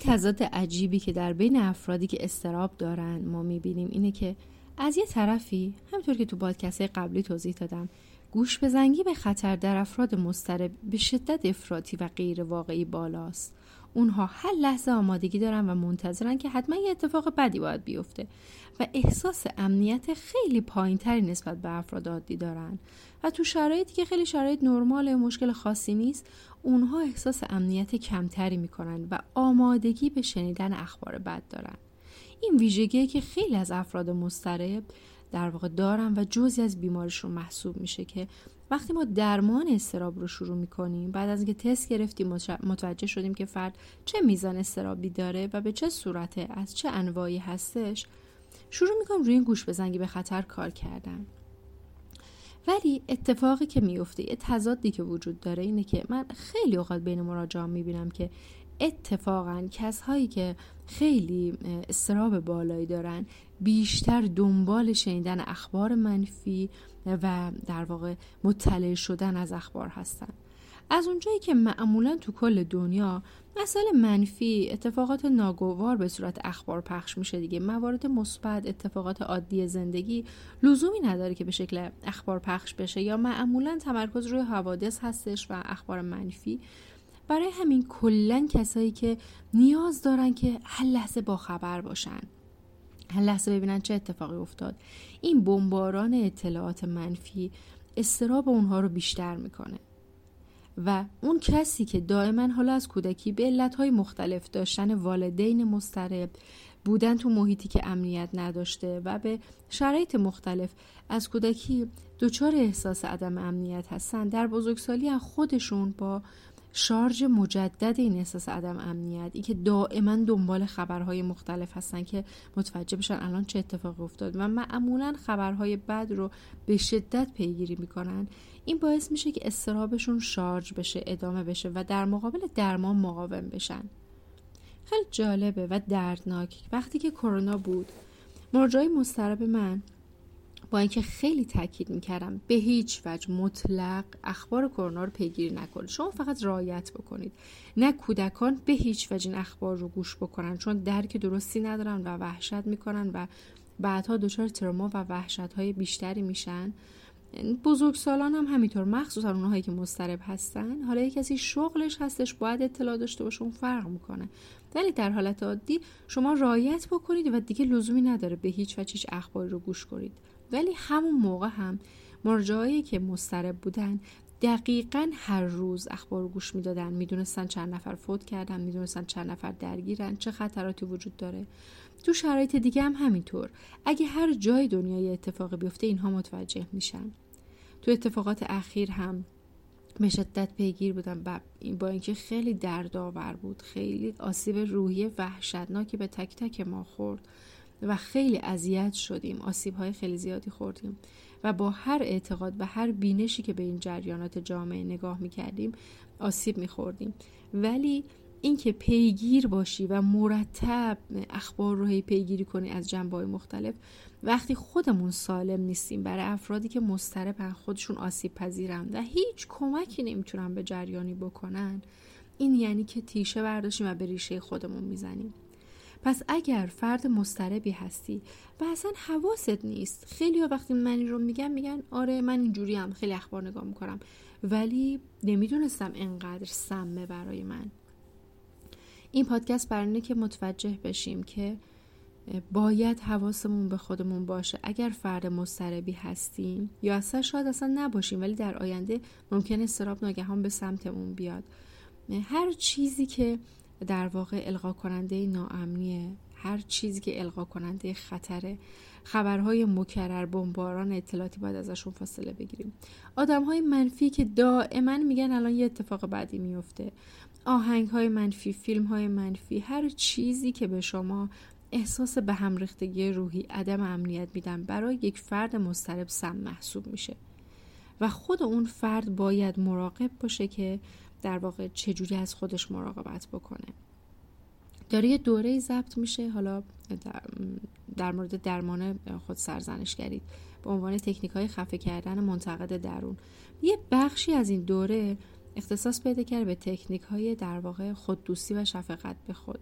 تضاد عجیبی که در بین افرادی که استراب دارن ما می‌بینیم اینه که از یه طرفی همطور که تو پادکست قبلی توضیح دادم گوش بزنگی به خطر در افراد مضطرب به شدت افراطی و غیر واقعی بالاست. اونها هر لحظه آمادگی دارن و منتظرن که حتما یه اتفاق بدی باید بیفته و احساس امنیت خیلی پایینتری نسبت به افراد عادی دارن. و تو شرایطی که خیلی شرایط نرمال مشکل خاصی نیست اونها احساس امنیت کمتری می‌کنن و آمادگی به شنیدن اخبار بد دارن. این ویژگی که خیلی از افراد مضطرب در واقع دارن و جزی از بیماریشون محسوب میشه که وقتی ما درمان استراب رو شروع می‌کنیم بعد از اینکه تست گرفتیم متوجه شدیم که فرد چه میزان استرابی داره و به چه صورته از چه انواعی هستش شروع می‌کنم روی این گوش بزنگی به خطر کار کردن. ولی اتفاقی که میفته یه تضادی که وجود داره اینه که من خیلی اوقات بین مراجعان می‌بینم که اتفاقا کسهایی که خیلی استراب بالایی دارن بیشتر دنبال شنیدن اخبار منفی و در واقع مطلع شدن از اخبار هستن. از اونجایی که معمولا تو کل دنیا مسئله منفی اتفاقات ناگوار به صورت اخبار پخش میشه دیگه. موارد مثبت اتفاقات عادی زندگی لزومی نداره که به شکل اخبار پخش بشه یا معمولا تمرکز روی حوادث هستش و اخبار منفی. برای همین کلا کسایی که نیاز دارن که هر لحظه با خبر باشن هر لحظه ببینن چه اتفاقی افتاد. این بمباران اطلاعات منفی استراب اونها رو بیشتر می‌کنه. و اون کسی که دائما حالا از کودکی به علتهای مختلف داشتن والدین مسترب بودن تو محیطی که امنیت نداشته و به شرایط مختلف از کودکی دچار احساس عدم امنیت هستن در بزرگسالی از خودشون با شارژ مجدد این احساس عدم امنیت ای که دائما دنبال خبرهای مختلف هستن که متوجه بشن الان چه اتفاقی افتاد و معمولا خبرهای بد رو به شدت پیگیری می‌کنن. این باعث میشه که استرابشون شارژ بشه ادامه بشه و در مقابل درمان مقاوم بشن. خیلی جالبه و دردناک. وقتی که کرونا بود مرجای مسترب من با اینکه خیلی تاکید می‌کردم به هیچ وجه مطلق اخبار کرونا رو پیگیری نکنید. شما فقط رعایت بکنید. نه کودکان به هیچ وجه این اخبار رو گوش بکنن چون درک درستی ندارن و وحشت می‌کنن و بعدها دچار تروما و وحشت های بیشتری میشن. بزرگسالان هم همینطور مخصوصا اونهایی که مضطرب هستن. حالا یک کسی شغلش هستش باید اطلاع داشته باشه اون فرق می‌کنه. ولی در حالت عادی شما رایت بکنید و دیگه لزومی نداره به هیچ وجه هیچ اخباری رو گوش کنید. ولی همون موقع هم مرجعایی که مضطرب بودن دقیقا هر روز اخبار گوش می‌دادن. می‌دونستن چند نفر فوت کردن می‌دونستن چند نفر درگیرن چه خطراتی وجود داره. تو شرایط دیگه هم همینطور. اگه هر جای دنیای اتفاقی بیفته اینها متوجه میشن. تو اتفاقات اخیر هم به شدت پیگیر بودم با اینکه خیلی دردآور بود خیلی آسیب روحی وحشتناکی به تک تک ما خورد. و خیلی اذیت شدیم. آسیب های خیلی زیادی خوردیم. و با هر اعتقاد و هر بینشی که به این جریانات جامعه نگاه می‌کردیم آسیب میخوردیم. ولی اینکه پیگیر باشی و مرتب اخبار رو هی پیگیری کنی از جنبه های مختلف وقتی خودمون سالم نیستیم برای افرادی که مضطربن خودشون آسیب پذیرن و هیچ کمکی نمی‌تونن به جریانی بکنن این یعنی که تیشه برداشتیم و به ریشه خودمون می‌زنیم. پس اگر فرد مستربی هستی و اصلا حواست نیست خیلی وقتی من این رو میگم میگن آره من اینجوری هم خیلی اخبار نگاه می‌کنم. ولی نمی‌دونستم انقدر سمه برای من. این پادکست برای که متوجه بشیم که باید حواسمون به خودمون باشه. اگر فرد مستربی هستیم یا اصلا شاید اصلا نباشیم ولی در آینده ممکن استراب ناگهان به سمتمون بیاد. هر چیزی که در واقع القا کننده ناامنیه. هر چیزی که القا کننده خطره. خبرهای مکرر بمباران اطلاعاتی باید ازشون فاصله بگیریم. آدم های منفی که دائما میگن الان یه اتفاق بعدی میفته. آهنگ های منفی فیلم های منفی هر چیزی که به شما احساس به هم ریختگی روحی عدم امنیت میدن برای یک فرد مضطرب سم محسوب میشه. و خود اون فرد باید مراقب باشه که در واقع چجوری از خودش مراقبت بکنه. داره یه دوره ضبط میشه حالا در, مورد درمان خود سرزنش کردید به عنوان تکنیک های خفه کردن منتقد درون. یه بخشی از این دوره اختصاص پیدا کرده به تکنیک های در واقع خوددوستی و شفقت به خود.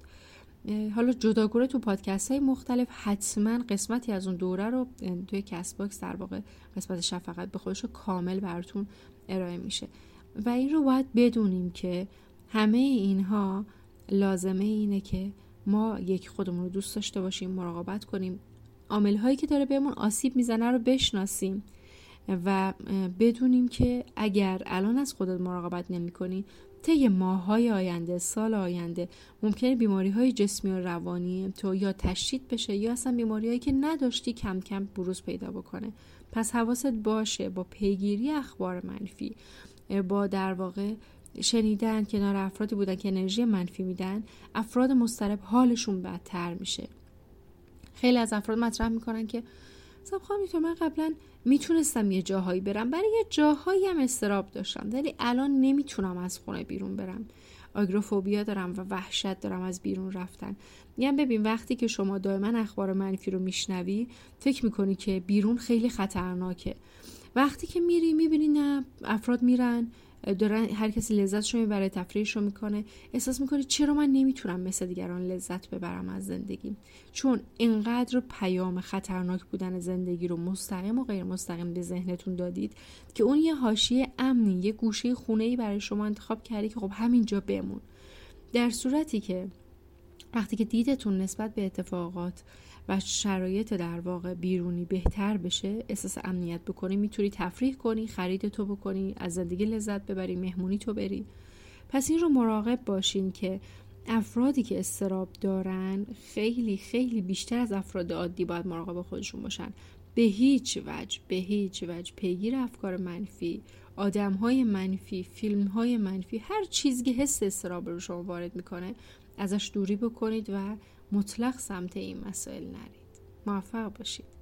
حالا جداگونه تو پادکست های مختلف حتما قسمتی از اون دوره رو توی کست باکس در واقع قسمت شفقت به خودش رو کامل براتون ارائه میشه. و این رو باید بدونیم که همه اینها لازمه‌اش اینه که ما یک خودمون رو دوست داشته باشیم مراقبت کنیم. عامل هایی که داره بهمون آسیب می‌زنه رو بشناسیم و بدونیم که اگر الان از خودت مراقبت نمی کنی طی ماهای آینده سال آینده ممکنه بیماری های جسمی و روانی تو یا تشدید بشه یا اصلا بیماری هایی که نداشتی کم کم بروز پیدا بکنه. پس حواست باشه با پیگیری اخبار منفی با در واقع شنیدن کنار افرادی بودن که انرژی منفی میدن افراد مسترب حالشون بدتر میشه. خیلی از افراد مطرح می‌کنن که خب خانم من قبلا می‌تونستم یه جاهایی برم برای یه جاهایی هم استراب داشتم ولی الان نمی‌تونم از خونه بیرون برم. آگروفوبیا دارم و وحشت دارم از بیرون رفتن. میگم ببین وقتی که شما دائما اخبار منفی رو میشنوی فکر می‌کنی که بیرون خیلی خطرناکه. وقتی که میری می‌بینی نه افراد میرن دارن هر کسی لذتش رو می‌بره تفریحش رو می‌کنه احساس می‌کنی چرا من نمی‌تونم مثل دیگران لذت ببرم از زندگی چون اینقدر پیام خطرناک بودن زندگی رو مستقیم و غیر مستقیم به ذهنتون دادید که اون یه حاشیه امنی یه گوشه خونه ای برای شما انتخاب کردی که خب همینجا بمون. در صورتی که وقتی که دیدتون نسبت به اتفاقات و شرایط در واقع بیرونی بهتر بشه احساس امنیت بکنی می‌تونی تفریح کنی خرید تو بکنی از زندگی لذت ببری مهمونی تو بری. پس این رو مراقب باشین که افرادی که استراب دارن خیلی خیلی بیشتر از افراد عادی باید مراقب خودشون باشن. به هیچ وجه به هیچ وجه پیگیر افکار منفی آدم های منفی فیلم های منفی هر چیزی که حس استراب رو شما وارد می‌کنه ازش دوری بکنید و مطلق سمت این مسائل نرید. موفق باشید.